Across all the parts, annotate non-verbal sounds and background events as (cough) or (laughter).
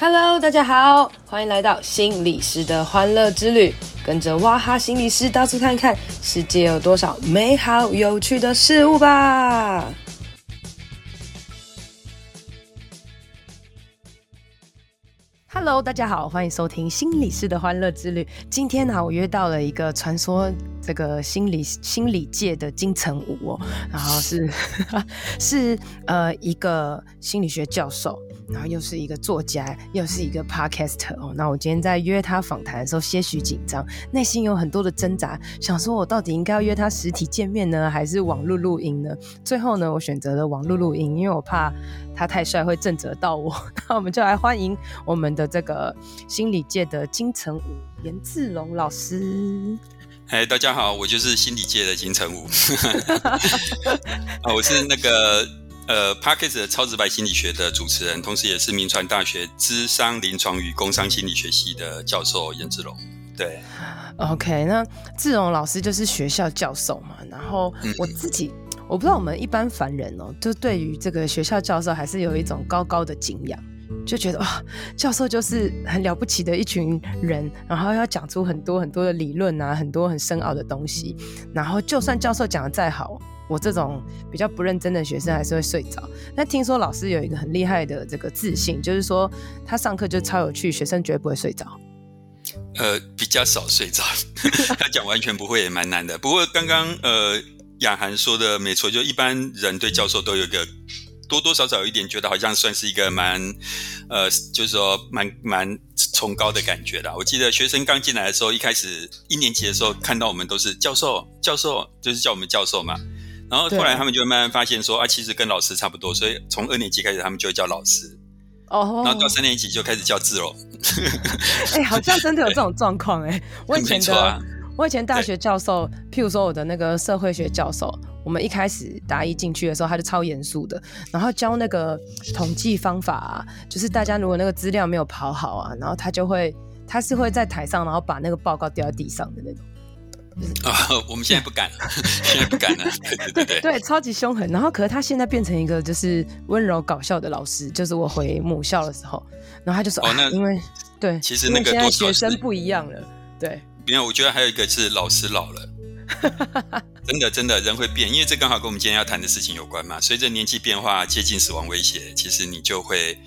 Hello，大家好，欢迎来到心理师的欢乐之旅，跟着哇哈心理师到处看看，世界有多少美好有趣的事物吧。Hello，大家好，欢迎收听心理师的欢乐之旅。今天呢、我约到了一个传说这个心理心理界的金城武哦，然后是 (laughs) 是呃一个心理学教授。然后又是一个作家，又是一个 podcaster 哦。那我今天在约他访谈的时候，些许紧张，内心有很多的挣扎，想说我到底应该要约他实体见面呢，还是网络录音呢？最后呢，我选择了网络录音，因为我怕他太帅会震慑到我。(laughs) 那我们就来欢迎我们的这个心理界的金城武颜志龙老师。嗨，大家好，我就是心理界的金城武。(laughs) 啊，我是那个。呃 Podcast 的超直白心理学的主持人，同时也是铭传大学咨商临床与工商心理学系的教授颜志龙。对，OK，那志龙老师就是学校教授嘛。然后我自己，嗯、我不知道我们一般凡人哦，就对于这个学校教授还是有一种高高的敬仰，就觉得哇，教授就是很了不起的一群人，然后要讲出很多很多的理论啊，很多很深奥的东西。然后就算教授讲的再好。我这种比较不认真的学生还是会睡着，但听说老师有一个很厉害的这个自信，就是说他上课就超有趣，学生绝对不会睡着。呃，比较少睡着，(laughs) 他讲完全不会也蛮难的。不过刚刚呃雅涵说的没错，就一般人对教授都有一个多多少少有一点觉得好像算是一个蛮呃，就是说蛮蛮崇高的感觉啦。我记得学生刚进来的时候，一开始一年级的时候看到我们都是教授，教授就是叫我们教授嘛。然后后来他们就慢慢发现说啊，其实跟老师差不多，所以从二年级开始他们就会叫老师，哦、oh.，然后到三年级就开始叫志龙。(laughs) 哎、欸，好像真的有这种状况哎，(laughs) 我以前的、啊、我以前大学教授，譬如说我的那个社会学教授，我们一开始大一进去的时候他就超严肃的，然后教那个统计方法啊，就是大家如果那个资料没有跑好啊，然后他就会他是会在台上，然后把那个报告掉在地上的那种。啊、哦，我们现在不敢了，(laughs) 现在不敢了，对对对对，对，超级凶狠。然后，可是他现在变成一个就是温柔搞笑的老师，就是我回母校的时候，然后他就说，哦，那、啊、因为对，其实那个多现在学生不一样了，对。没有，我觉得还有一个是老师老了，(laughs) 真的真的人会变，因为这刚好跟我们今天要谈的事情有关嘛。随着年纪变化，接近死亡威胁，其实你就会。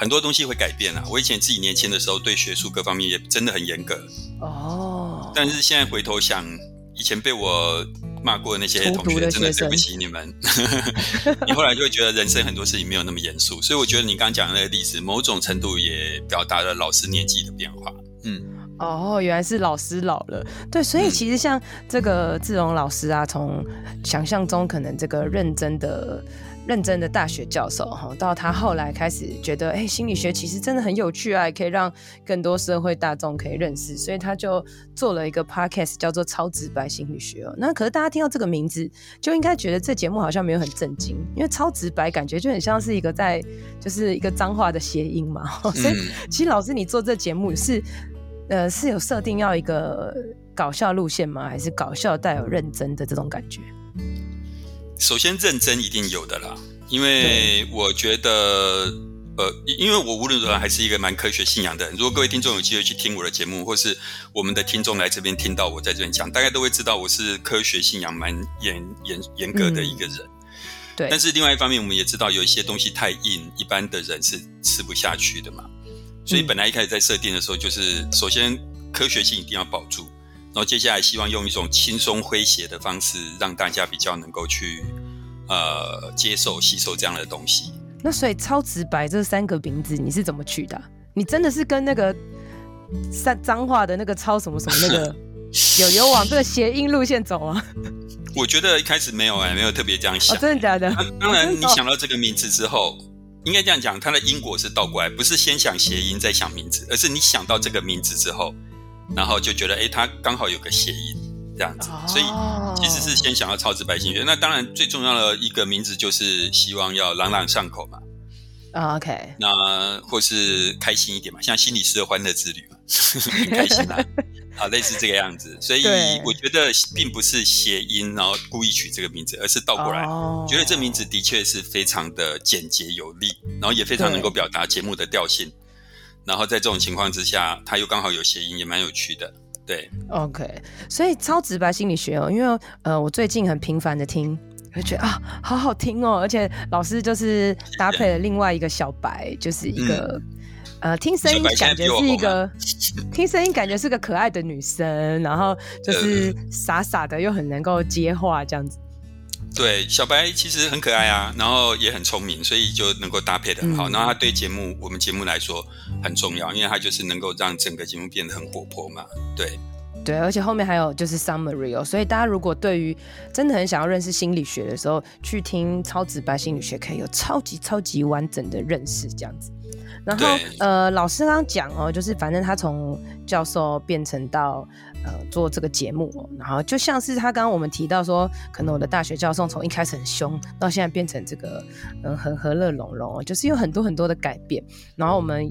很多东西会改变啊！我以前自己年轻的时候，对学术各方面也真的很严格哦。Oh. 但是现在回头想，以前被我骂过的那些同学，真的对不起你们。(laughs) 你后来就会觉得人生很多事情没有那么严肃，所以我觉得你刚刚讲的那个例子，某种程度也表达了老师年纪的变化。嗯，哦，oh, 原来是老师老了。对，所以其实像这个志荣老师啊，从想象中可能这个认真的。认真的大学教授哈，到他后来开始觉得，哎，心理学其实真的很有趣啊，也可以让更多社会大众可以认识，所以他就做了一个 podcast 叫做《超直白心理学》哦。那可是大家听到这个名字，就应该觉得这节目好像没有很震惊，因为超直白感觉就很像是一个在就是一个脏话的谐音嘛。(laughs) 所以其实老师你做这节目是呃是有设定要一个搞笑路线吗？还是搞笑带有认真的这种感觉？首先，认真一定有的啦，因为我觉得，呃，因为我无论如何还是一个蛮科学信仰的人。如果各位听众有机会去听我的节目，或是我们的听众来这边听到我在这边讲，大概都会知道我是科学信仰蛮严严严格的一个人。嗯、对。但是另外一方面，我们也知道有一些东西太硬，一般的人是吃不下去的嘛。所以本来一开始在设定的时候，就是首先科学性一定要保住。然后接下来希望用一种轻松诙谐的方式，让大家比较能够去呃接受吸收这样的东西。那所以超直白这三个名字你是怎么取的？你真的是跟那个三脏话的那个超什么什么那个 (laughs) 有有往这个谐音路线走啊？我觉得一开始没有哎、欸，没有特别这样想、欸。哦、真的假的？当然，你想到这个名字之后，应该这样讲，它的因果是倒过来，不是先想谐音再想名字，而是你想到这个名字之后。然后就觉得，哎，它刚好有个谐音，这样子，所以其实是先想要超直白心理学。那当然最重要的一个名字就是希望要朗朗上口嘛。OK，那或是开心一点嘛，像心理师的欢乐之旅嘛，(laughs) 很开心啊。啊，类似这个样子。所以我觉得并不是谐音，然后故意取这个名字，而是倒过来，哦、觉得这名字的确是非常的简洁有力，然后也非常能够表达节目的调性。然后在这种情况之下，它又刚好有谐音，也蛮有趣的。对，OK。所以超直白心理学哦，因为呃，我最近很频繁的听，就觉得啊，好好听哦，而且老师就是搭配了另外一个小白，就是一个、嗯、呃，听声音感觉是一个，听声音感觉是个可爱的女生，然后就是傻傻的又很能够接话这样子。对，小白其实很可爱啊，然后也很聪明，所以就能够搭配的很好。嗯、然后他对节目，我们节目来说很重要，因为他就是能够让整个节目变得很活泼嘛。对，对，而且后面还有就是 summary 哦，所以大家如果对于真的很想要认识心理学的时候，去听超直白心理学，可以有超级超级完整的认识这样子。然后呃，老师刚刚讲哦，就是反正他从教授变成到。呃，做这个节目，然后就像是他刚刚我们提到说，可能我的大学教授从一开始很凶，到现在变成这个嗯很和乐融融，就是有很多很多的改变。然后我们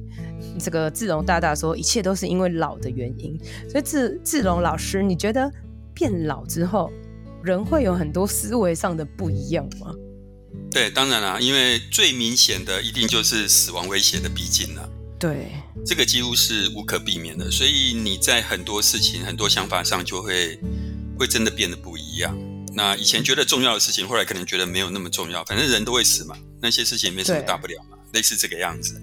这个志龙大大说，一切都是因为老的原因。所以志志龙老师，你觉得变老之后，人会有很多思维上的不一样吗？对，当然啦，因为最明显的一定就是死亡威胁的逼近了。对，这个几乎是无可避免的，所以你在很多事情、很多想法上就会会真的变得不一样。那以前觉得重要的事情，后来可能觉得没有那么重要。反正人都会死嘛，那些事情没什么大不了嘛，类似这个样子。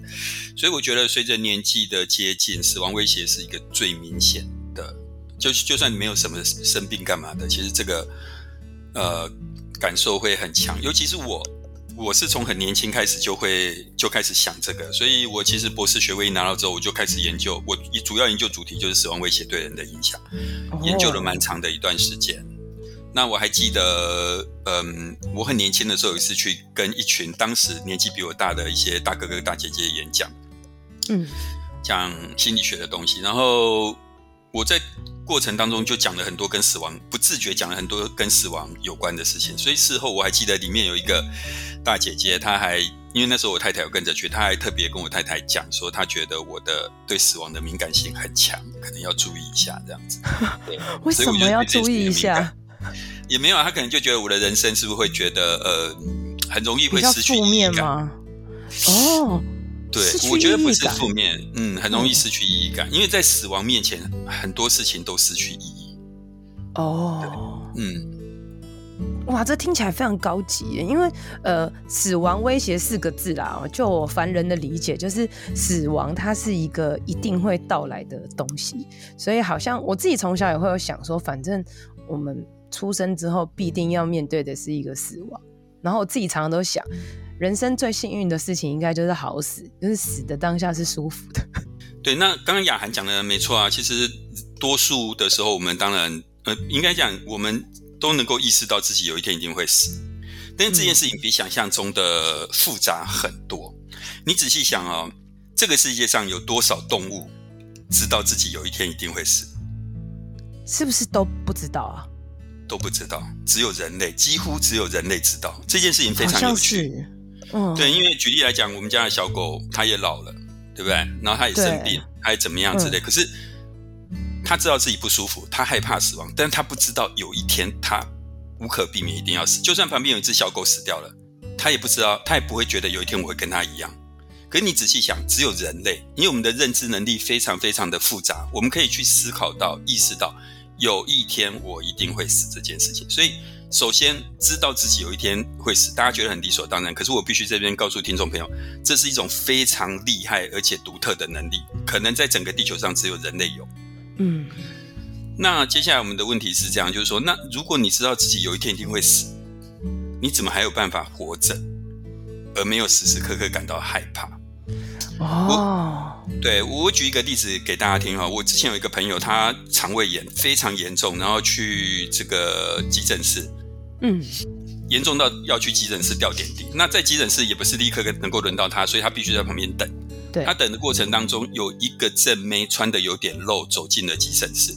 所以我觉得随着年纪的接近，死亡威胁是一个最明显的。就就算你没有什么生病干嘛的，其实这个呃感受会很强，尤其是我。我是从很年轻开始就会就开始想这个，所以我其实博士学位一拿到之后，我就开始研究。我主要研究主题就是死亡威胁对人的影响，研究了蛮长的一段时间。那我还记得，嗯，我很年轻的时候有一次去跟一群当时年纪比我大的一些大哥哥大姐姐演讲，嗯，讲心理学的东西，然后我在。过程当中就讲了很多跟死亡不自觉讲了很多跟死亡有关的事情，所以事后我还记得里面有一个大姐姐，她还因为那时候我太太有跟着去，她还特别跟我太太讲说，她觉得我的对死亡的敏感性很强，可能要注意一下这样子。(laughs) 对，(laughs) 为什么要注意一下？也没有啊，她可能就觉得我的人生是不是会觉得呃很容易会失去意义感吗？(laughs) 哦。对，我觉得不是负面，嗯，很容易失去意义感，嗯、因为在死亡面前，很多事情都失去意义。哦，嗯，哇，这听起来非常高级，因为呃，死亡威胁四个字啦，就我凡人的理解，就是死亡它是一个一定会到来的东西，所以好像我自己从小也会有想说，反正我们出生之后必定要面对的是一个死亡，然后我自己常常都想。人生最幸运的事情，应该就是好死，就是死的当下是舒服的。(laughs) 对，那刚刚雅涵讲的没错啊。其实多数的时候，我们当然呃，应该讲我们都能够意识到自己有一天一定会死，但是这件事情比想象中的复杂很多。嗯、你仔细想哦，这个世界上有多少动物知道自己有一天一定会死？是不是都不知道啊？都不知道，只有人类，几乎只有人类知道这件事情，非常有趣。嗯，对，因为举例来讲，我们家的小狗它也老了，对不对？然后它也生病，它也怎么样之类。嗯、可是它知道自己不舒服，它害怕死亡，但它不知道有一天它无可避免一定要死。就算旁边有一只小狗死掉了，它也不知道，它也不会觉得有一天我会跟它一样。可是你仔细想，只有人类，因为我们的认知能力非常非常的复杂，我们可以去思考到、意识到有一天我一定会死这件事情，所以。首先知道自己有一天会死，大家觉得很理所当然。可是我必须这边告诉听众朋友，这是一种非常厉害而且独特的能力，可能在整个地球上只有人类有。嗯，那接下来我们的问题是这样，就是说，那如果你知道自己有一天一定会死，你怎么还有办法活着，而没有时时刻刻感到害怕？哦，对，我举一个例子给大家听哈。我之前有一个朋友，他肠胃炎非常严重，然后去这个急诊室，嗯，严重到要去急诊室吊点滴。那在急诊室也不是立刻能够轮到他，所以他必须在旁边等。对，他等的过程当中，有一个正妹穿的有点露走进了急诊室，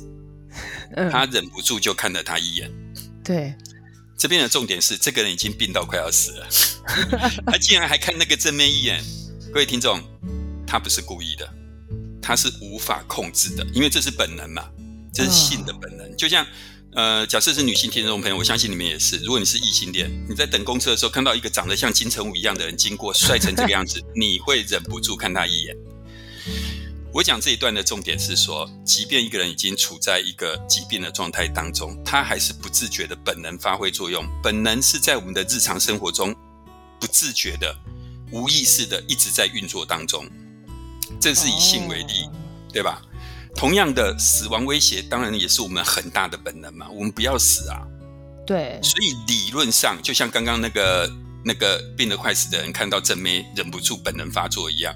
嗯，他忍不住就看了他一眼。对，这边的重点是，这个人已经病到快要死了，(laughs) 他竟然还看那个正妹一眼。各位听众，他不是故意的，他是无法控制的，因为这是本能嘛，这是性的本能。哦、就像呃，假设是女性听众朋友，我相信你们也是。如果你是异性恋，你在等公车的时候看到一个长得像金城武一样的人经过，帅成这个样子，你会忍不住看他一眼。我讲这一段的重点是说，即便一个人已经处在一个疾病的状态当中，他还是不自觉的本能发挥作用。本能是在我们的日常生活中不自觉的、无意识的一直在运作当中。这是以性为例，对吧？同样的，死亡威胁当然也是我们很大的本能嘛。我们不要死啊。对。所以理论上，就像刚刚那个那个病得快死的人看到正妹忍不住本能发作一样。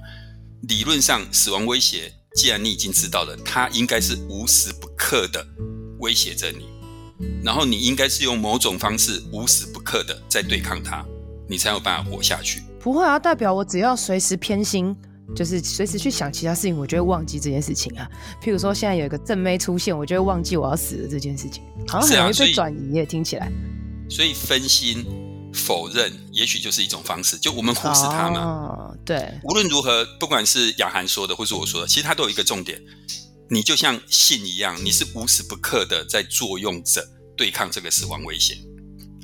理论上，死亡威胁，既然你已经知道了，它应该是无时不刻的威胁着你，然后你应该是用某种方式无时不刻的在对抗它，你才有办法活下去。不会啊，代表我只要随时偏心，就是随时去想其他事情，我就会忘记这件事情啊。譬如说，现在有一个正妹出现，我就会忘记我要死的这件事情，好像很容易被转移，也听起来。所以分心。否认也许就是一种方式，就我们忽视它嘛。哦，对。无论如何，不管是雅涵说的，或是我说的，其实它都有一个重点。你就像信一样，你是无时不刻的在作用着对抗这个死亡危险。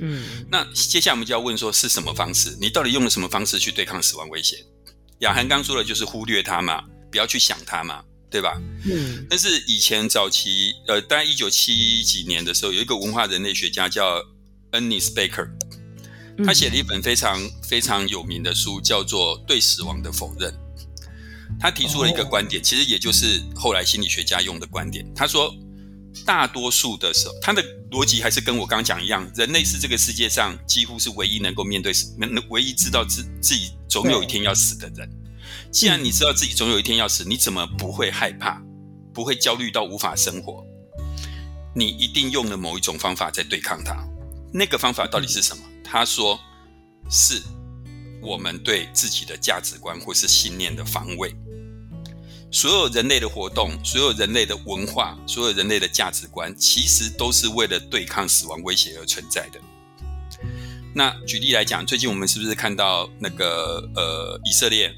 嗯。那接下来我们就要问说，是什么方式？你到底用了什么方式去对抗死亡危险？雅涵刚说的就是忽略它嘛，不要去想它嘛，对吧？嗯。但是以前早期，呃，大概一九七几年的时候，有一个文化人类学家叫 Ernest Becker。他写了一本非常非常有名的书，叫做《对死亡的否认》。他提出了一个观点，其实也就是后来心理学家用的观点。他说，大多数的时候，他的逻辑还是跟我刚讲一样，人类是这个世界上几乎是唯一能够面对死、能唯一知道自自己总有一天要死的人。既然你知道自己总有一天要死，你怎么不会害怕，不会焦虑到无法生活？你一定用了某一种方法在对抗它。那个方法到底是什么？他说：“是我们对自己的价值观或是信念的防卫。所有人类的活动，所有人类的文化，所有人类的价值观，其实都是为了对抗死亡威胁而存在的。那举例来讲，最近我们是不是看到那个呃以色列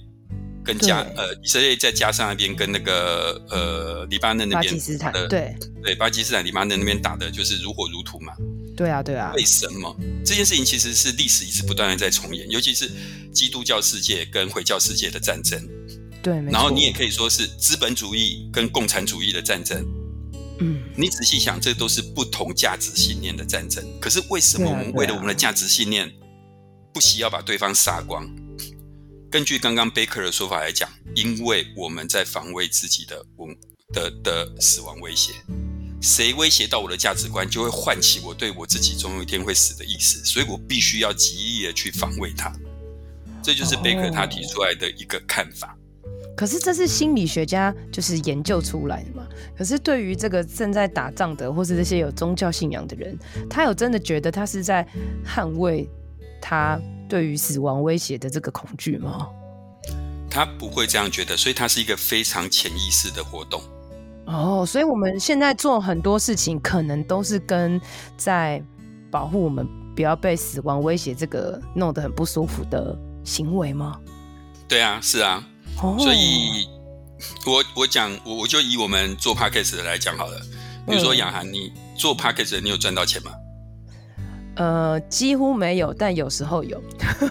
跟加呃以色列在加上那边跟那个呃黎巴嫩那边巴基斯坦的对对巴基斯坦黎巴嫩那边打的就是如火如荼嘛？”对啊，对啊。为什么这件事情其实是历史一直不断的在重演，尤其是基督教世界跟回教世界的战争。对，然后你也可以说是资本主义跟共产主义的战争。嗯，你仔细想，这都是不同价值信念的战争。可是为什么我们为了我们的价值信念，不惜要把对方杀光？根据刚刚贝克的说法来讲，因为我们在防卫自己的文的的死亡威胁。谁威胁到我的价值观，就会唤起我对我自己总有一天会死的意思，所以我必须要极力的去防卫它。这就是贝克他提出来的一个看法。哦，可是这是心理学家就是研究出来的嘛？可是对于这个正在打仗的，或是这些有宗教信仰的人，他有真的觉得他是在捍卫他对于死亡威胁的这个恐惧吗？他不会这样觉得，所以他是一个非常潜意识的活动。哦，所以我们现在做很多事情，可能都是跟在保护我们不要被死亡威胁这个弄得很不舒服的行为吗？对啊，是啊。哦，所以我我讲我我就以我们做 Podcast 的来讲好了。比如说雅涵，你做 Podcast 你有赚到钱吗？呃，几乎没有，但有时候有。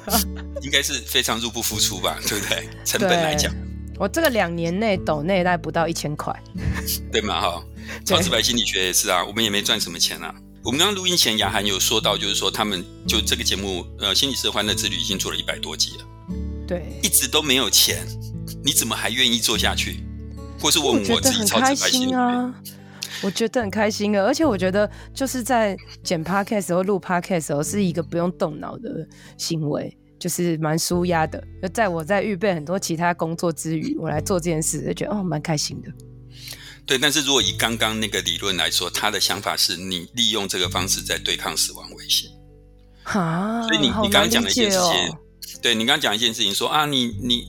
(laughs) 应该是非常入不敷出吧，(laughs) 对不对？成本来讲。我这个两年内抖内大概不到一千块，(laughs) 对嘛？哈，超直白心理学也是啊，我们也没赚什么钱啊。我们刚刚录音前，雅涵有说到，就是说他们就这个节目，呃，心理师的欢乐之旅已经做了一百多集了，对，一直都没有钱，你怎么还愿意做下去？或是问我自己超级开心啊？我觉得很开心啊，而且我觉得就是在剪 podcast 或录 podcast 时候是一个不用动脑的行为。就是蛮舒压的，就在我在预备很多其他工作之余，我来做这件事，就觉得哦蛮开心的。对，但是如果以刚刚那个理论来说，他的想法是你利用这个方式在对抗死亡威胁。哈，所以你你刚刚讲的一件事情，哦、对你刚刚讲一件事情说啊，你你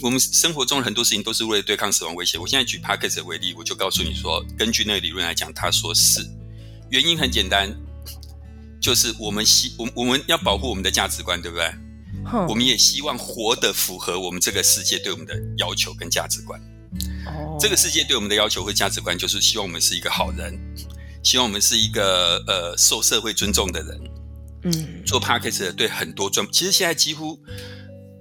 我们生活中很多事情都是为了对抗死亡威胁。我现在举 Podcast 为例，我就告诉你说，根据那个理论来讲，他说是原因很简单，就是我们希我我们要保护我们的价值观，对不对？我们也希望活得符合我们这个世界对我们的要求跟价值观。哦，这个世界对我们的要求和价值观，就是希望我们是一个好人，希望我们是一个呃受社会尊重的人。嗯，做 Podcast 对很多赚，其实现在几乎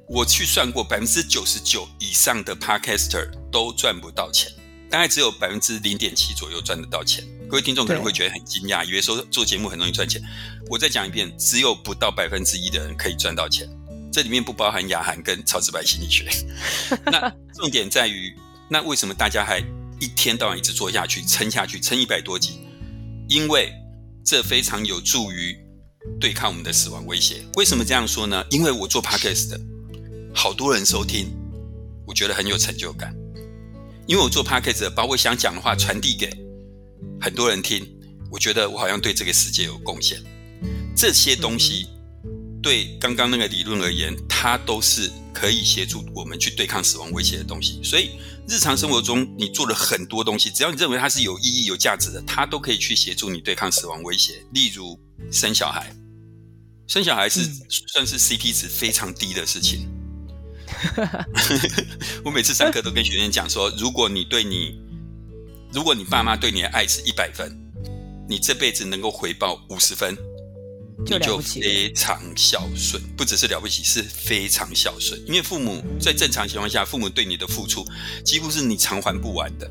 我去算过，百分之九十九以上的 Podcaster 都赚不到钱，大概只有百分之零点七左右赚得到钱。各位听众可能会觉得很惊讶，以为说做节目很容易赚钱。我再讲一遍，只有不到百分之一的人可以赚到钱，这里面不包含雅涵跟超直白心理学。(laughs) 那重点在于，那为什么大家还一天到晚一直做下去，撑下去，撑一百多集？因为这非常有助于对抗我们的死亡威胁。为什么这样说呢？因为我做 Podcast 的，好多人收听，我觉得很有成就感。因为我做 Podcast 的，把我想讲的话传递给很多人听，我觉得我好像对这个世界有贡献。这些东西对刚刚那个理论而言，它都是可以协助我们去对抗死亡威胁的东西。所以日常生活中你做了很多东西，只要你认为它是有意义、有价值的，它都可以去协助你对抗死亡威胁。例如生小孩，生小孩是算是 CP 值非常低的事情。(laughs) (laughs) 我每次上课都跟学生讲说，如果你对你如果你爸妈对你的爱是一百分，你这辈子能够回报五十分，你就非常孝顺。不只是了不起，是非常孝顺。因为父母在正常情况下，父母对你的付出几乎是你偿还不完的。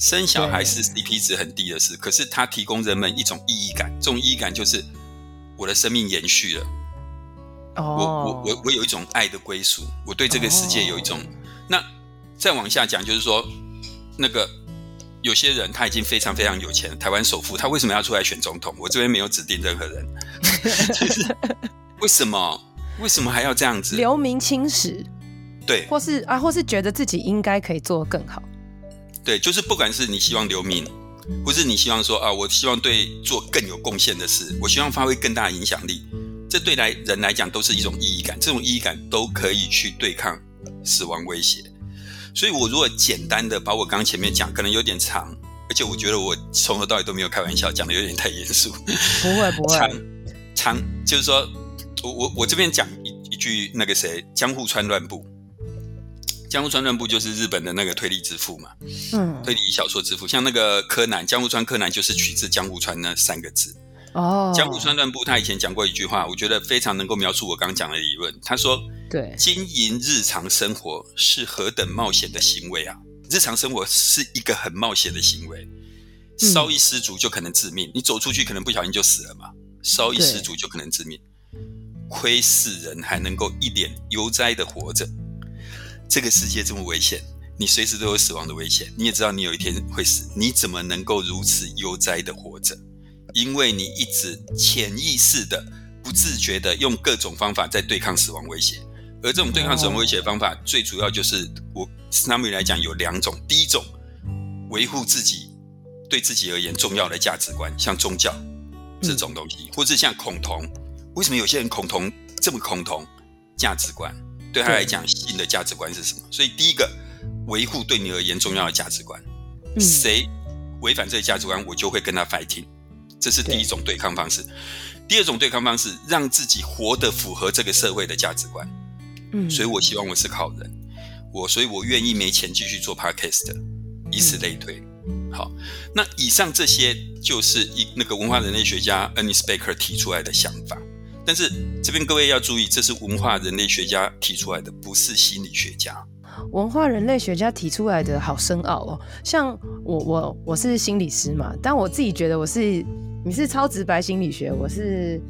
生小孩是 CP 值很低的事，可是它提供人们一种意义感。这种意义感就是我的生命延续了。哦我我我我有一种爱的归属，我对这个世界有一种。那再往下讲，就是说那个。有些人他已经非常非常有钱，台湾首富，他为什么要出来选总统？我这边没有指定任何人，(laughs) 就是为什么？为什么还要这样子？留名青史，对，或是啊，或是觉得自己应该可以做得更好，对，就是不管是你希望留名，或是你希望说啊，我希望对做更有贡献的事，我希望发挥更大的影响力，这对来人来讲都是一种意义感，这种意义感都可以去对抗死亡威胁。所以，我如果简单的把我刚刚前面讲，可能有点长，而且我觉得我从头到尾都没有开玩笑，讲的有点太严肃。不会不会，长长就是说，我我我这边讲一一句那个谁，江户川乱步，江户川乱步就是日本的那个推理之父嘛，嗯，推理小说之父，像那个柯南，江户川柯南就是取自江户川那三个字。哦，江户川乱步他以前讲过一句话，我觉得非常能够描述我刚刚讲的理论。他说：“对，经营日常生活是何等冒险的行为啊！日常生活是一个很冒险的行为，稍一失足就可能致命。嗯、你走出去可能不小心就死了嘛，稍一失足就可能致命。窥视人还能够一脸悠哉的活着，这个世界这么危险，你随时都有死亡的危险。你也知道你有一天会死，你怎么能够如此悠哉的活着？”因为你一直潜意识的、不自觉的用各种方法在对抗死亡威胁，而这种对抗死亡威胁的方法，最主要就是我 Snami 来讲有两种。第一种，维护自己对自己而言重要的价值观，像宗教这种东西，或是像恐同。为什么有些人恐同这么恐同？价值观对他来讲，新的价值观是什么？所以第一个，维护对你而言重要的价值观，谁违反这个价值观，我就会跟他 fighting。这是第一种对抗方式，第二种对抗方式，让自己活得符合这个社会的价值观。嗯，所以我希望我是个好人，我所以我愿意没钱继续做 podcast，以此类推。好，那以上这些就是一那个文化人类学家 Ernest Becker 提出来的想法，但是这边各位要注意，这是文化人类学家提出来的，不是心理学家。文化人类学家提出来的好深奥哦，像我我我是心理师嘛，但我自己觉得我是。你是超直白心理学，我是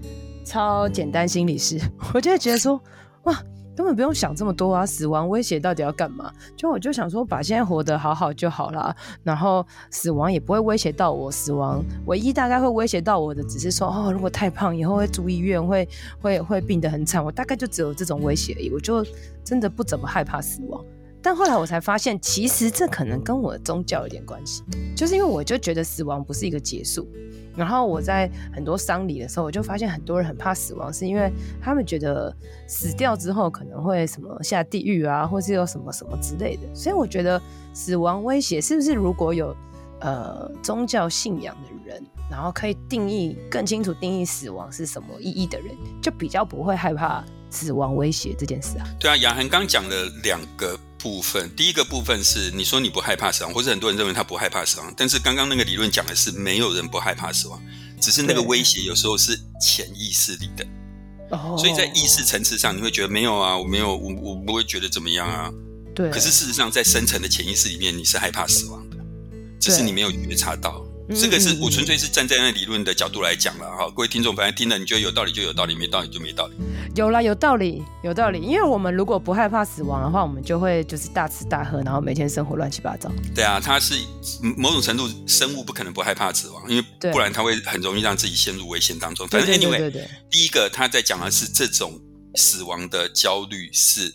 超简单心理师，我就会觉得说，哇，根本不用想这么多啊！死亡威胁到底要干嘛？就我就想说，把现在活得好好就好啦，然后死亡也不会威胁到我。死亡唯一大概会威胁到我的，只是说，哦，如果太胖，以后会住医院，会会会病得很惨。我大概就只有这种威胁而已，我就真的不怎么害怕死亡。但后来我才发现，其实这可能跟我的宗教有点关系，就是因为我就觉得死亡不是一个结束。然后我在很多丧礼的时候，我就发现很多人很怕死亡，是因为他们觉得死掉之后可能会什么下地狱啊，或是有什么什么之类的。所以我觉得死亡威胁是不是如果有呃宗教信仰的人，然后可以定义更清楚定义死亡是什么意义的人，就比较不会害怕死亡威胁这件事啊。对啊，雅涵刚讲了两个部分，第一个部分是你说你不害怕死亡，或者很多人认为他不害怕死亡，但是刚刚那个理论讲的是没有人不害怕死亡，只是那个威胁有时候是潜意识里的。哦，所以在意识层次上，你会觉得没有啊，我没有，我我不会觉得怎么样啊。对。可是事实上，在深层的潜意识里面，你是害怕死亡的，只是你没有觉察到。这个是我纯粹是站在那理论的角度来讲了哈，各位听众，反正听了你觉得有道理就有道理，没道理就没道理。有啦，有道理，有道理。因为我们如果不害怕死亡的话，我们就会就是大吃大喝，然后每天生活乱七八糟。对啊，它是某种程度生物不可能不害怕死亡，因为不然它会很容易让自己陷入危险当中。反正 anyway，第一个他在讲的是这种死亡的焦虑是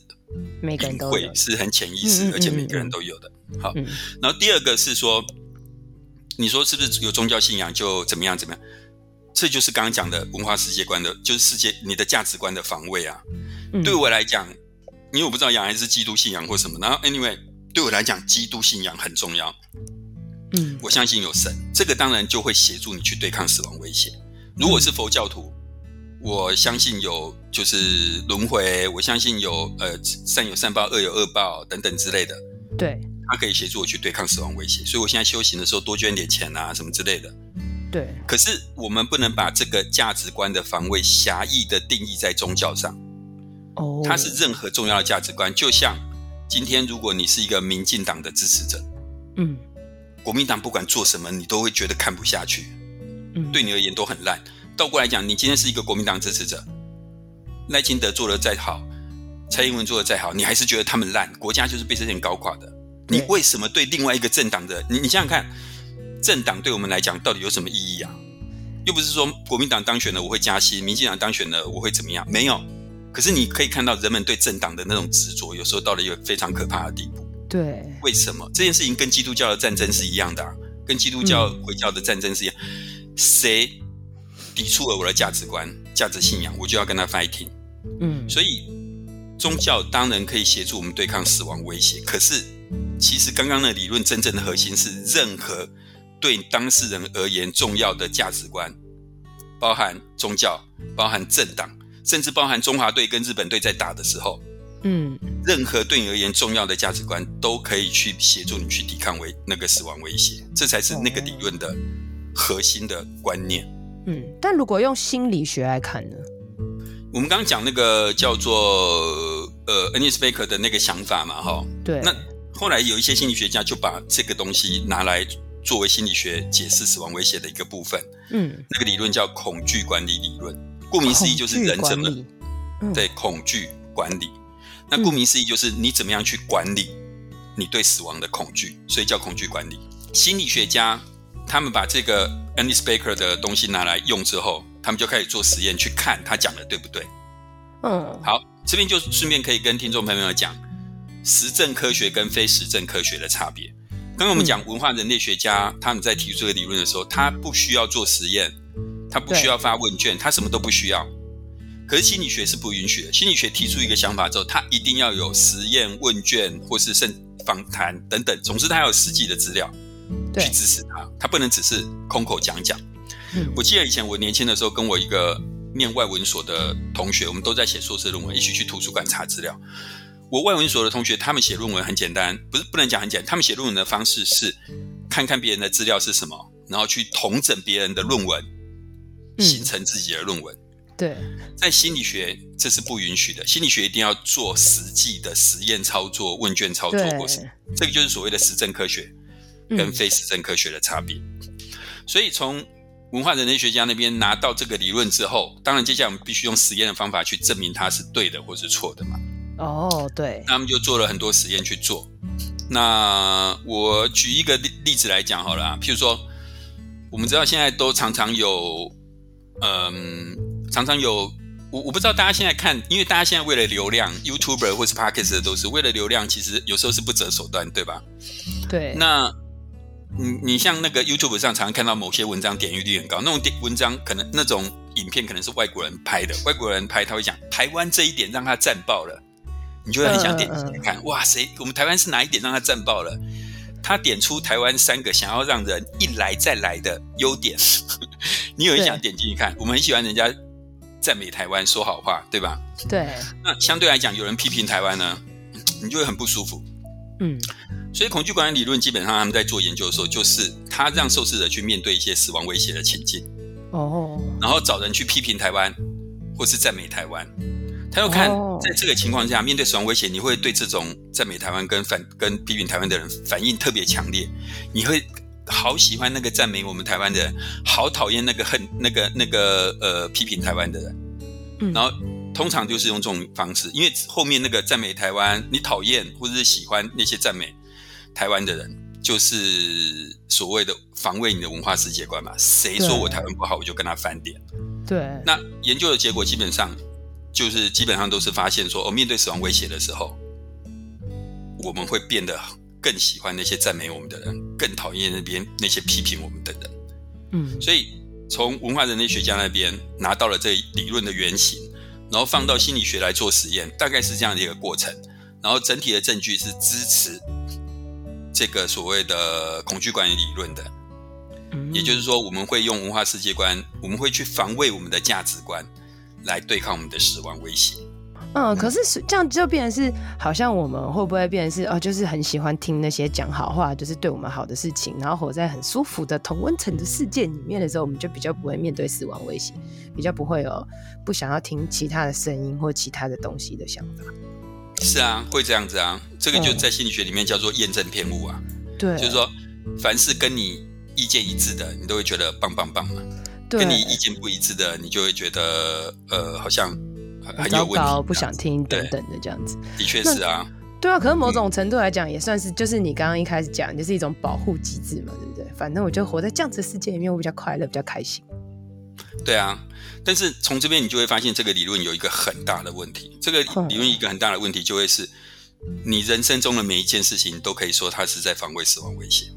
每个人都会是很潜意识，而且每个人都有的。好，然后第二个是说。你说是不是有宗教信仰就怎么样怎么样？这就是刚刚讲的文化世界观的，就是世界你的价值观的防卫啊。嗯、对我来讲，因为我不知道杨还是基督信仰或什么。然后，anyway，对我来讲，基督信仰很重要。嗯，我相信有神，这个当然就会协助你去对抗死亡威胁。如果是佛教徒，我相信有就是轮回，我相信有呃善有善报，恶有恶报等等之类的。对。他可以协助我去对抗死亡威胁，所以我现在修行的时候多捐点钱啊，什么之类的。对。可是我们不能把这个价值观的防卫狭义的定义在宗教上。哦。它是任何重要的价值观，就像今天如果你是一个民进党的支持者，嗯，国民党不管做什么，你都会觉得看不下去，嗯，对你而言都很烂。倒过来讲，你今天是一个国民党支持者，赖清德做的再好，蔡英文做的再好，你还是觉得他们烂，国家就是被这些人搞垮的。你为什么对另外一个政党的你？你想想看，政党对我们来讲到底有什么意义啊？又不是说国民党当选了我会加薪，民进党当选了我会怎么样？没有。可是你可以看到人们对政党的那种执着，有时候到了一个非常可怕的地步。对，为什么这件事情跟基督教的战争是一样的啊？跟基督教回教的战争是一样，谁抵触了我的价值观、价值信仰，我就要跟他 fighting。嗯，所以宗教当然可以协助我们对抗死亡威胁，可是。其实刚刚的理论真正的核心是，任何对当事人而言重要的价值观，包含宗教、包含政党，甚至包含中华队跟日本队在打的时候，嗯，任何对你而言重要的价值观都可以去协助你去抵抗为那个死亡威胁，这才是那个理论的核心的观念。嗯，但如果用心理学来看呢？我们刚刚讲那个叫做呃，Ernest Becker 的那个想法嘛，哈，对，那。后来有一些心理学家就把这个东西拿来作为心理学解释死亡威胁的一个部分。嗯，那个理论叫恐惧管理理论。顾名思义就是人怎么对恐惧管理。那顾名思义就是你怎么样去管理你对死亡的恐惧，所以叫恐惧管理。心理学家他们把这个 Andy Specker 的东西拿来用之后，他们就开始做实验，去看他讲的对不对。嗯，好，这边就顺便可以跟听众朋友们讲。实证科学跟非实证科学的差别。刚刚我们讲文化人类学家他们在提出这个理论的时候，他不需要做实验，他不需要发问卷，他什么都不需要。可是心理学是不允许的。心理学提出一个想法之后，他一定要有实验、问卷或是甚访谈等等，总之他要有实际的资料去支持他，他不能只是空口讲讲。我记得以前我年轻的时候，跟我一个念外文所的同学，我们都在写硕士论文，一起去图书馆查资料。我外文所的同学，他们写论文很简单，不是不能讲很简单。他们写论文的方式是看看别人的资料是什么，然后去统整别人的论文，形成自己的论文。嗯、对，在心理学这是不允许的，心理学一定要做实际的实验操作、问卷操作过程。这个就是所谓的实证科学跟非实证科学的差别。嗯、所以从文化人类学家那边拿到这个理论之后，当然接下来我们必须用实验的方法去证明它是对的或是错的嘛。哦，oh, 对，他们就做了很多实验去做。那我举一个例例子来讲好了啊，譬如说，我们知道现在都常常有，嗯，常常有，我我不知道大家现在看，因为大家现在为了流量，YouTuber 或是 Podcast 都是为了流量，其实有时候是不择手段，对吧？对。那，你你像那个 YouTube 上常常看到某些文章点阅率很高，那种点文章可能那种影片可能是外国人拍的，外国人拍他会讲台湾这一点让他赞爆了。你就会很想点进去看，哇塞，我们台湾是哪一点让他赞爆了？他点出台湾三个想要让人一来再来的优点，(laughs) 你有很想点进去看。我们很喜欢人家赞美台湾，说好话，对吧？对。那相对来讲，有人批评台湾呢，你就会很不舒服。嗯，所以恐惧管理理论基本上他们在做研究的时候，就是他让受试者去面对一些死亡威胁的情境，哦，然后找人去批评台湾，或是赞美台湾。他要看在这个情况下，面对死亡威胁，你会对这种赞美台湾跟反跟批评台湾的人反应特别强烈，你会好喜欢那个赞美我们台湾的人，好讨厌那个恨那个那个呃批评台湾的人，嗯，然后。通常就是用这种方式，因为后面那个赞美台湾，你讨厌或者是喜欢那些赞美台湾的人，就是所谓的防卫你的文化世界观嘛。谁说我台湾不好，我就跟他翻脸。对。那研究的结果基本上就是基本上都是发现说，哦，面对死亡威胁的时候，我们会变得更喜欢那些赞美我们的人，更讨厌那边那些批评我们的人。嗯。所以从文化人类学家那边拿到了这理论的原型。然后放到心理学来做实验，大概是这样的一个过程。然后整体的证据是支持这个所谓的恐惧管理理论的。嗯，也就是说，我们会用文化世界观，我们会去防卫我们的价值观，来对抗我们的死亡威胁。嗯，可是这样就变成是，好像我们会不会变成是哦，就是很喜欢听那些讲好话，就是对我们好的事情，然后活在很舒服的同温层的世界里面的时候，我们就比较不会面对死亡威胁，(laughs) 比较不会有不想要听其他的声音或其他的东西的想法。是啊，会这样子啊，这个就在心理学里面叫做验证偏误啊。对，就是说，凡是跟你意见一致的，你都会觉得棒棒棒嘛。对，跟你意见不一致的，你就会觉得呃，好像。很糟糕，不想听等等的这样子，的确是啊，对啊。可是某种程度来讲，也算是就是你刚刚一开始讲，就是一种保护机制嘛，对不对？反正我就活在这样子的世界里面，我比较快乐，比较开心。对啊，但是从这边你就会发现，这个理论有一个很大的问题。这个理论一个很大的问题就会是，你人生中的每一件事情都可以说它是在防卫死亡威胁。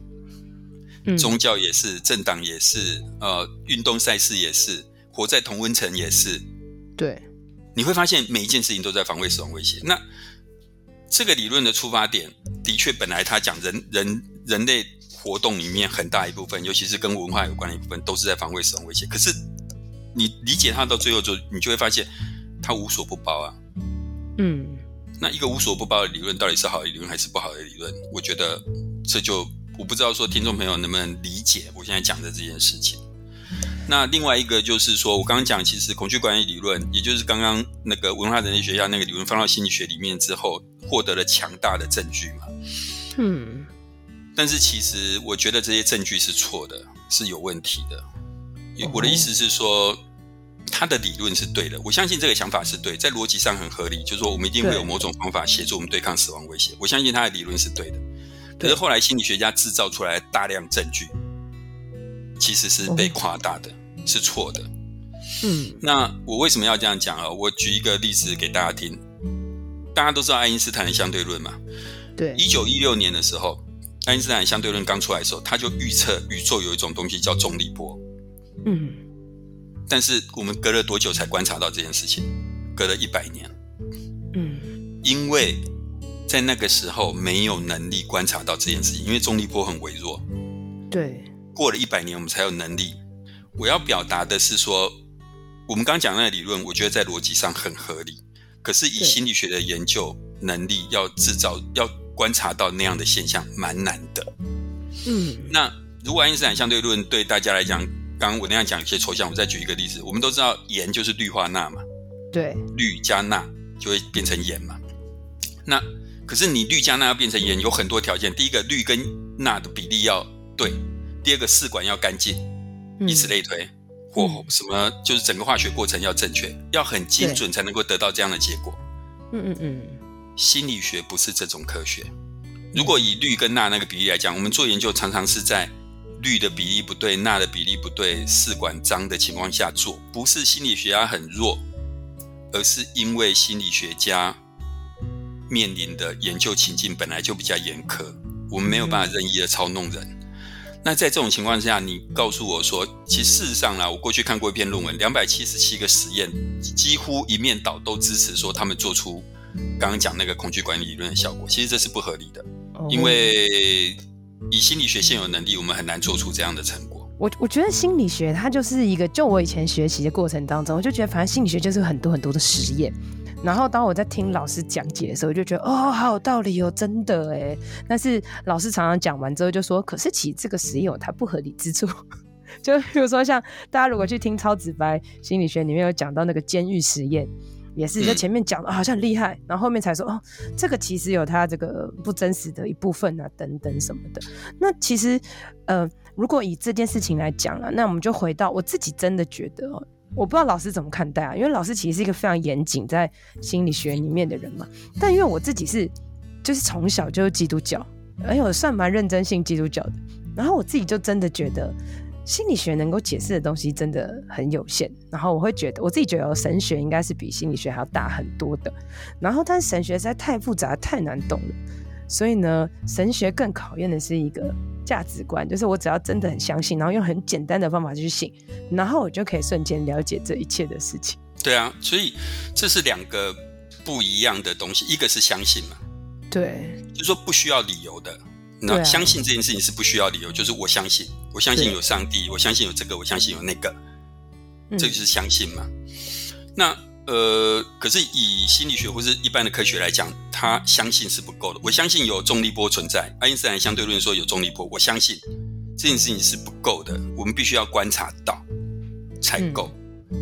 嗯，宗教也是，政党也是，呃，运动赛事也是，活在同温层也是，对。你会发现每一件事情都在防卫死亡威胁。那这个理论的出发点的确，本来他讲人人人类活动里面很大一部分，尤其是跟文化有关的一部分，都是在防卫死亡威胁。可是你理解它到最后，就你就会发现它无所不包啊。嗯，那一个无所不包的理论，到底是好的理论还是不好的理论？我觉得这就我不知道说听众朋友能不能理解我现在讲的这件事情。那另外一个就是说，我刚刚讲，其实恐惧管理理论，也就是刚刚那个文化人类学家那个理论放到心理学里面之后，获得了强大的证据嘛。嗯。但是其实我觉得这些证据是错的，是有问题的。我的意思是说，他的理论是对的，我相信这个想法是对，在逻辑上很合理，就是说我们一定会有某种方法协助我们对抗死亡威胁。我相信他的理论是对的。可是后来心理学家制造出来大量证据，其实是被夸大的。是错的，嗯，那我为什么要这样讲啊？我举一个例子给大家听。大家都知道爱因斯坦的相对论嘛？对，一九一六年的时候，爱因斯坦的相对论刚出来的时候，他就预测宇宙有一种东西叫重力波。嗯，但是我们隔了多久才观察到这件事情？隔了一百年。嗯，因为在那个时候没有能力观察到这件事情，因为重力波很微弱。对，过了一百年，我们才有能力。我要表达的是说，我们刚讲那个理论，我觉得在逻辑上很合理。可是以心理学的研究能力，要制造、要观察到那样的现象，蛮难的。嗯，那如果爱因斯坦相对论对大家来讲，刚刚我那样讲有些抽象，我再举一个例子。我们都知道盐就是氯化钠嘛，对，氯加钠就会变成盐嘛。那可是你氯加钠要变成盐，有很多条件。第一个，氯跟钠的比例要对；第二个，试管要干净。以此类推，或什么就是整个化学过程要正确，要很精准才能够得到这样的结果。嗯嗯嗯。心理学不是这种科学。如果以氯跟钠那个比例来讲，我们做研究常常是在氯的比例不对、钠的比例不对、试管脏的情况下做，不是心理学家很弱，而是因为心理学家面临的研究情境本来就比较严苛，我们没有办法任意的操弄人。那在这种情况下，你告诉我说，其实事实上呢，我过去看过一篇论文，两百七十七个实验，几乎一面倒都支持说他们做出刚刚讲那个恐惧管理理论的效果。其实这是不合理的，因为以心理学现有能力，我们很难做出这样的成果。我我觉得心理学它就是一个，就我以前学习的过程当中，我就觉得反正心理学就是很多很多的实验。然后当我在听老师讲解的时候，我就觉得哦，好有道理哦，真的哎。但是老师常常讲完之后就说，可是其实这个实验有它不合理之处。(laughs) 就比如说像大家如果去听超直白心理学里面有讲到那个监狱实验。也是在前面讲的好像很厉害，然后后面才说哦，这个其实有它这个不真实的一部分啊，等等什么的。那其实呃，如果以这件事情来讲啊，那我们就回到我自己真的觉得哦，我不知道老师怎么看待啊，因为老师其实是一个非常严谨在心理学里面的人嘛。但因为我自己是就是从小就是基督教，而且我算蛮认真信基督教的，然后我自己就真的觉得。心理学能够解释的东西真的很有限，然后我会觉得我自己觉得神学应该是比心理学还要大很多的，然后但是神学实在太复杂太难懂了，所以呢，神学更考验的是一个价值观，就是我只要真的很相信，然后用很简单的方法去信，然后我就可以瞬间了解这一切的事情。对啊，所以这是两个不一样的东西，一个是相信嘛，对，就是说不需要理由的。那相信这件事情是不需要理由，就是我相信，我相信有上帝，我相信有这个，我相信有那个，这就是相信嘛。那呃，可是以心理学或是一般的科学来讲，他相信是不够的。我相信有重力波存在，爱因斯坦相对论说有重力波，我相信这件事情是不够的，我们必须要观察到才够。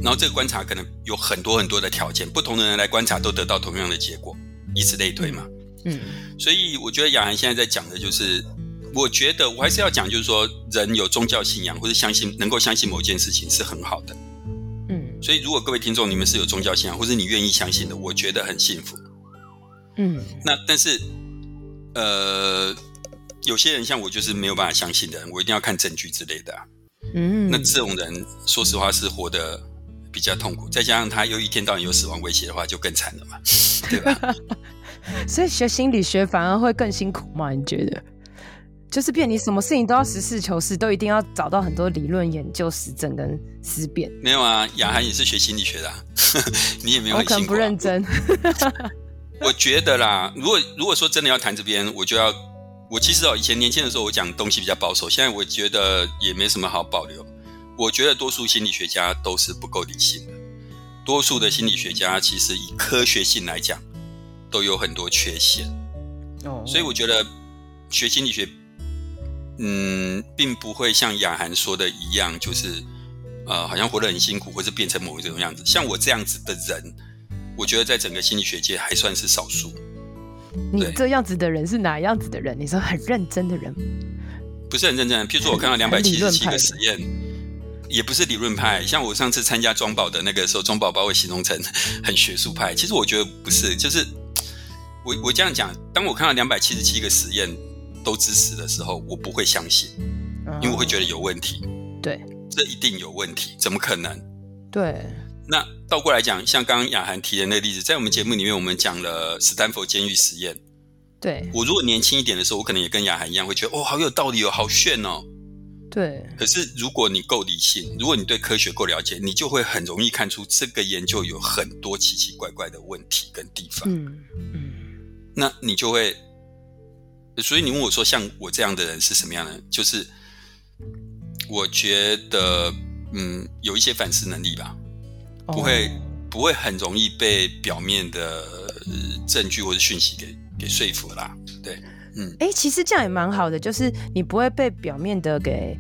然后这个观察可能有很多很多的条件，不同的人来观察都得到同样的结果，以此类推嘛。嗯，所以我觉得雅涵现在在讲的就是，我觉得我还是要讲，就是说人有宗教信仰或者相信能够相信某件事情是很好的。嗯，所以如果各位听众你们是有宗教信仰或者你愿意相信的，我觉得很幸福。嗯，那但是呃，有些人像我就是没有办法相信的人，我一定要看证据之类的啊。嗯，那这种人说实话是活得比较痛苦，再加上他又一天到晚有死亡威胁的话，就更惨了嘛，对吧？(laughs) 所以学心理学反而会更辛苦吗？你觉得？就是变你什么事情都要实事求是，都一定要找到很多理论研究、实证跟思辨。没有啊，雅涵也是学心理学的，啊，(laughs) 你也没有很辛苦，啊。我可能不认真。(laughs) 我觉得啦，如果如果说真的要谈这边，我就要我其实哦，以前年轻的时候我讲东西比较保守，现在我觉得也没什么好保留。我觉得多数心理学家都是不够理性的，多数的心理学家其实以科学性来讲。都有很多缺陷，哦，所以我觉得学心理学，嗯，并不会像雅涵说的一样，就是呃，好像活得很辛苦，或是变成某一种样子。像我这样子的人，我觉得在整个心理学界还算是少数。你这样子的人是哪样子的人？你说很认真的人？不是很认真。譬如说我看到两百七十七个实验，也不是理论派。像我上次参加庄宝的那个时候，庄宝把我形容成 (laughs) 很学术派。其实我觉得不是，就是。(tsk) 我我这样讲，当我看到两百七十七个实验都支持的时候，我不会相信，因为我会觉得有问题。对，这一定有问题，怎么可能？对。那倒过来讲，像刚刚雅涵提的那个例子，在我们节目里面，我们讲了斯坦福监狱实验。对。我如果年轻一点的时候，我可能也跟雅涵一样，会觉得哦，好有道理哦，好炫哦。对。可是如果你够理性，如果你对科学够了解，你就会很容易看出这个研究有很多奇奇怪怪的问题跟地方。嗯嗯。那你就会，所以你问我说，像我这样的人是什么样的？就是我觉得，嗯，有一些反思能力吧，不会不会很容易被表面的证据或者讯息给给说服啦。对，嗯，哎、欸，其实这样也蛮好的，就是你不会被表面的给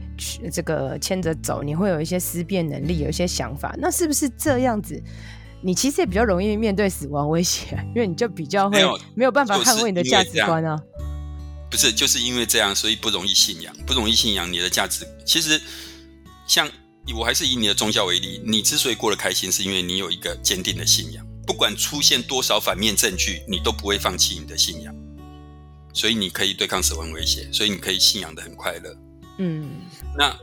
这个牵着走，你会有一些思辨能力，有一些想法。那是不是这样子？你其实也比较容易面对死亡威胁，因为你就比较会没有办法捍卫你的价值观啊。不是，就是因为这样，所以不容易信仰，不容易信仰你的价值。其实，像我还是以你的宗教为例，你之所以过得开心，是因为你有一个坚定的信仰，不管出现多少反面证据，你都不会放弃你的信仰。所以你可以对抗死亡威胁，所以你可以信仰的很快乐。嗯，那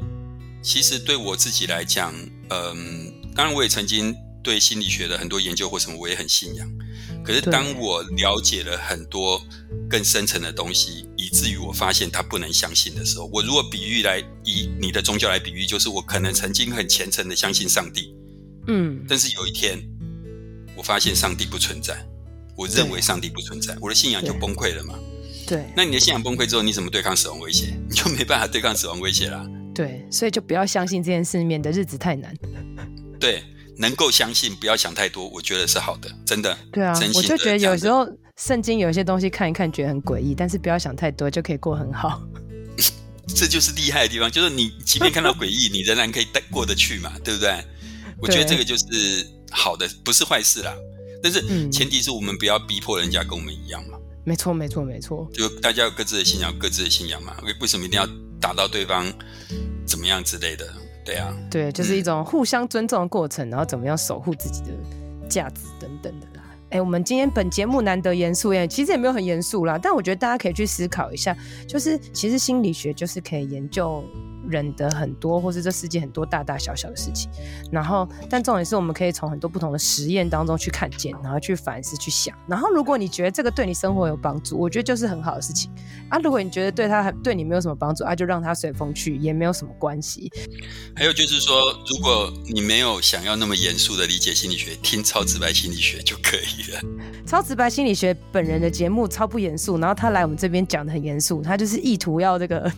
其实对我自己来讲，嗯，当然我也曾经。对心理学的很多研究或什么，我也很信仰。可是当我了解了很多更深层的东西，以至于我发现他不能相信的时候，我如果比喻来以你的宗教来比喻，就是我可能曾经很虔诚的相信上帝，嗯，但是有一天我发现上帝不存在，我认为上帝不存在，我的信仰就崩溃了嘛。对，那你的信仰崩溃之后，你怎么对抗死亡威胁？(laughs) 你就没办法对抗死亡威胁啦。对，所以就不要相信这件事，免得日子太难。(laughs) 对。能够相信，不要想太多，我觉得是好的，真的。对啊，我就觉得有时候圣经有些东西看一看觉得很诡异，但是不要想太多，就可以过很好。(laughs) 这就是厉害的地方，就是你即便看到诡异，你仍然可以带过得去嘛，对不对？我觉得这个就是好的，不是坏事啦。但是前提是我们不要逼迫人家跟我们一样嘛。没错，没错，没错。就大家有各自的信仰，各自的信仰嘛。为为什么一定要打到对方怎么样之类的？对啊，对，就是一种互相尊重的过程，然后怎么样守护自己的价值等等的啦。哎，我们今天本节目难得严肃耶，其实也没有很严肃啦，但我觉得大家可以去思考一下，就是其实心理学就是可以研究。人的很多，或是这世界很多大大小小的事情，然后，但重点是我们可以从很多不同的实验当中去看见，然后去反思、去想。然后，如果你觉得这个对你生活有帮助，我觉得就是很好的事情啊。如果你觉得对他对你没有什么帮助啊，就让他随风去，也没有什么关系。还有就是说，如果你没有想要那么严肃的理解心理学，听超直白心理学就可以了。超直白心理学本人的节目超不严肃，然后他来我们这边讲的很严肃，他就是意图要这个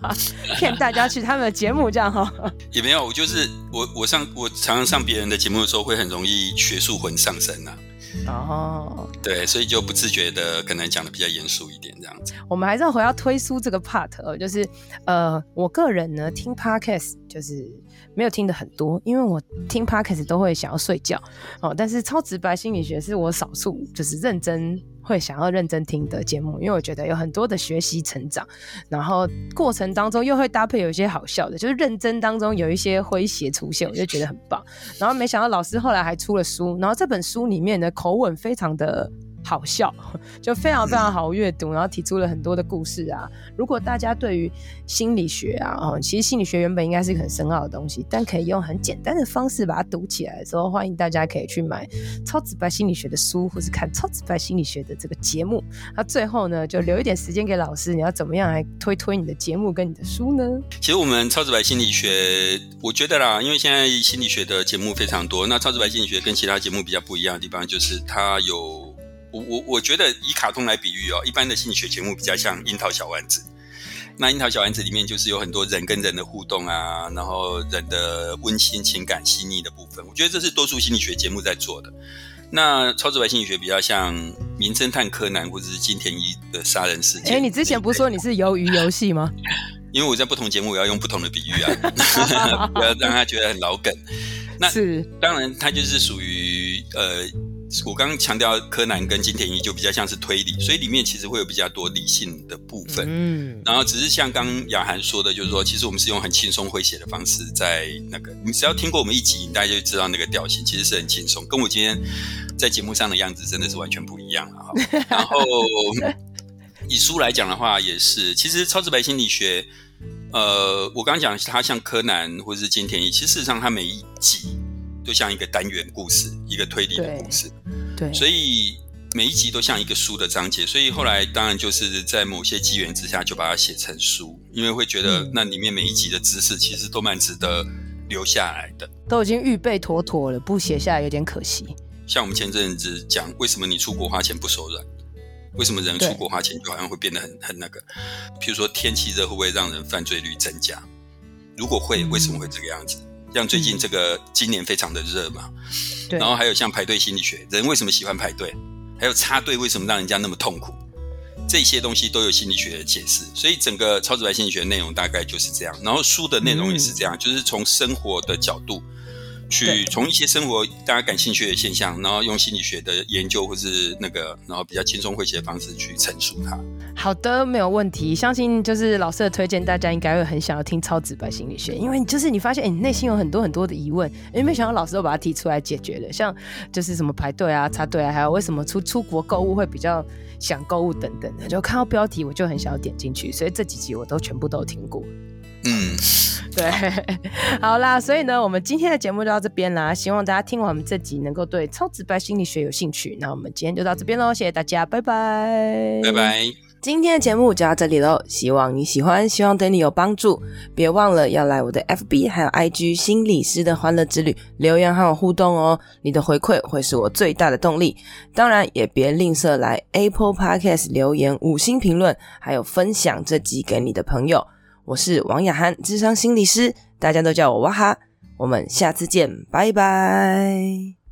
(laughs) 骗大家。去他们的节目这样哈，也没有，我就是我我上我常常上别人的节目的时候，会很容易学术魂上身呐、啊。哦，对，所以就不自觉的可能讲的比较严肃一点这样子。我们还是要回到推书这个 part，就是呃，我个人呢听 podcast 就是没有听的很多，因为我听 podcast 都会想要睡觉哦。但是超直白心理学是我少数就是认真。会想要认真听的节目，因为我觉得有很多的学习成长，然后过程当中又会搭配有一些好笑的，就是认真当中有一些诙谐出现，我就觉得很棒。然后没想到老师后来还出了书，然后这本书里面的口吻非常的。好笑，(laughs) 就非常非常好阅读，然后提出了很多的故事啊。如果大家对于心理学啊，哦，其实心理学原本应该是个很深奥的东西，但可以用很简单的方式把它读起来的时候，欢迎大家可以去买超直白心理学的书，或是看超直白心理学的这个节目。那最后呢，就留一点时间给老师，你要怎么样来推推你的节目跟你的书呢？其实我们超直白心理学，我觉得啦，因为现在心理学的节目非常多，那超直白心理学跟其他节目比较不一样的地方，就是它有。我我我觉得以卡通来比喻哦，一般的心理学节目比较像樱桃小丸子。那樱桃小丸子里面就是有很多人跟人的互动啊，然后人的温馨情感细腻的部分。我觉得这是多数心理学节目在做的。那超直白心理学比较像名侦探柯南或者是金田一的杀人事件。哎，你之前不是说你是鱿鱼游戏吗？(laughs) 因为我在不同节目我要用不同的比喻啊，(laughs) 不要让他觉得很老梗。那是当然，它就是属于呃。我刚刚强调柯南跟金田一就比较像是推理，所以里面其实会有比较多理性的部分。嗯，然后只是像刚雅涵说的，就是说其实我们是用很轻松诙谐的方式在那个，你只要听过我们一集，大家就知道那个调性其实是很轻松，跟我今天在节目上的样子真的是完全不一样了哈。(laughs) 然后以书来讲的话，也是，其实超直白心理学，呃，我刚刚讲它像柯南或者是金田一，其实事实上它每一集。就像一个单元故事，一个推理的故事，对，对，所以每一集都像一个书的章节，所以后来当然就是在某些机缘之下就把它写成书，因为会觉得那里面每一集的知识其实都蛮值得留下来的，都已经预备妥妥了，不写下来有点可惜。像我们前阵子讲，为什么你出国花钱不手软？为什么人出国花钱就好像会变得很很那个？譬如说天气热会不会让人犯罪率增加？如果会，为什么会这个样子？像最近这个今年非常的热嘛，对，然后还有像排队心理学，人为什么喜欢排队？还有插队为什么让人家那么痛苦？这些东西都有心理学的解释，所以整个超直白心理学内容大概就是这样。然后书的内容也是这样，嗯、就是从生活的角度。去从一些生活大家感兴趣的现象，然后用心理学的研究或是那个，然后比较轻松诙谐的方式去陈述它。好的，没有问题。相信就是老师的推荐，大家应该会很想要听超直白心理学，因为就是你发现，哎，你内心有很多很多的疑问，哎，没想到老师都把它提出来解决了。像就是什么排队啊、插队啊，还有为什么出出国购物会比较想购物等等的，就看到标题我就很想要点进去，所以这几集我都全部都听过。嗯，对，(laughs) 好啦，所以呢，我们今天的节目就到这边啦。希望大家听完我们这集，能够对超直白心理学有兴趣。那我们今天就到这边喽，谢谢大家，拜拜，拜拜。今天的节目就到这里喽，希望你喜欢，希望对你有帮助。别忘了要来我的 FB 还有 IG 心理师的欢乐之旅留言和我互动哦，你的回馈会是我最大的动力。当然，也别吝啬来 Apple Podcast 留言五星评论，还有分享这集给你的朋友。我是王雅涵，智商心理师，大家都叫我哇哈。我们下次见，拜拜。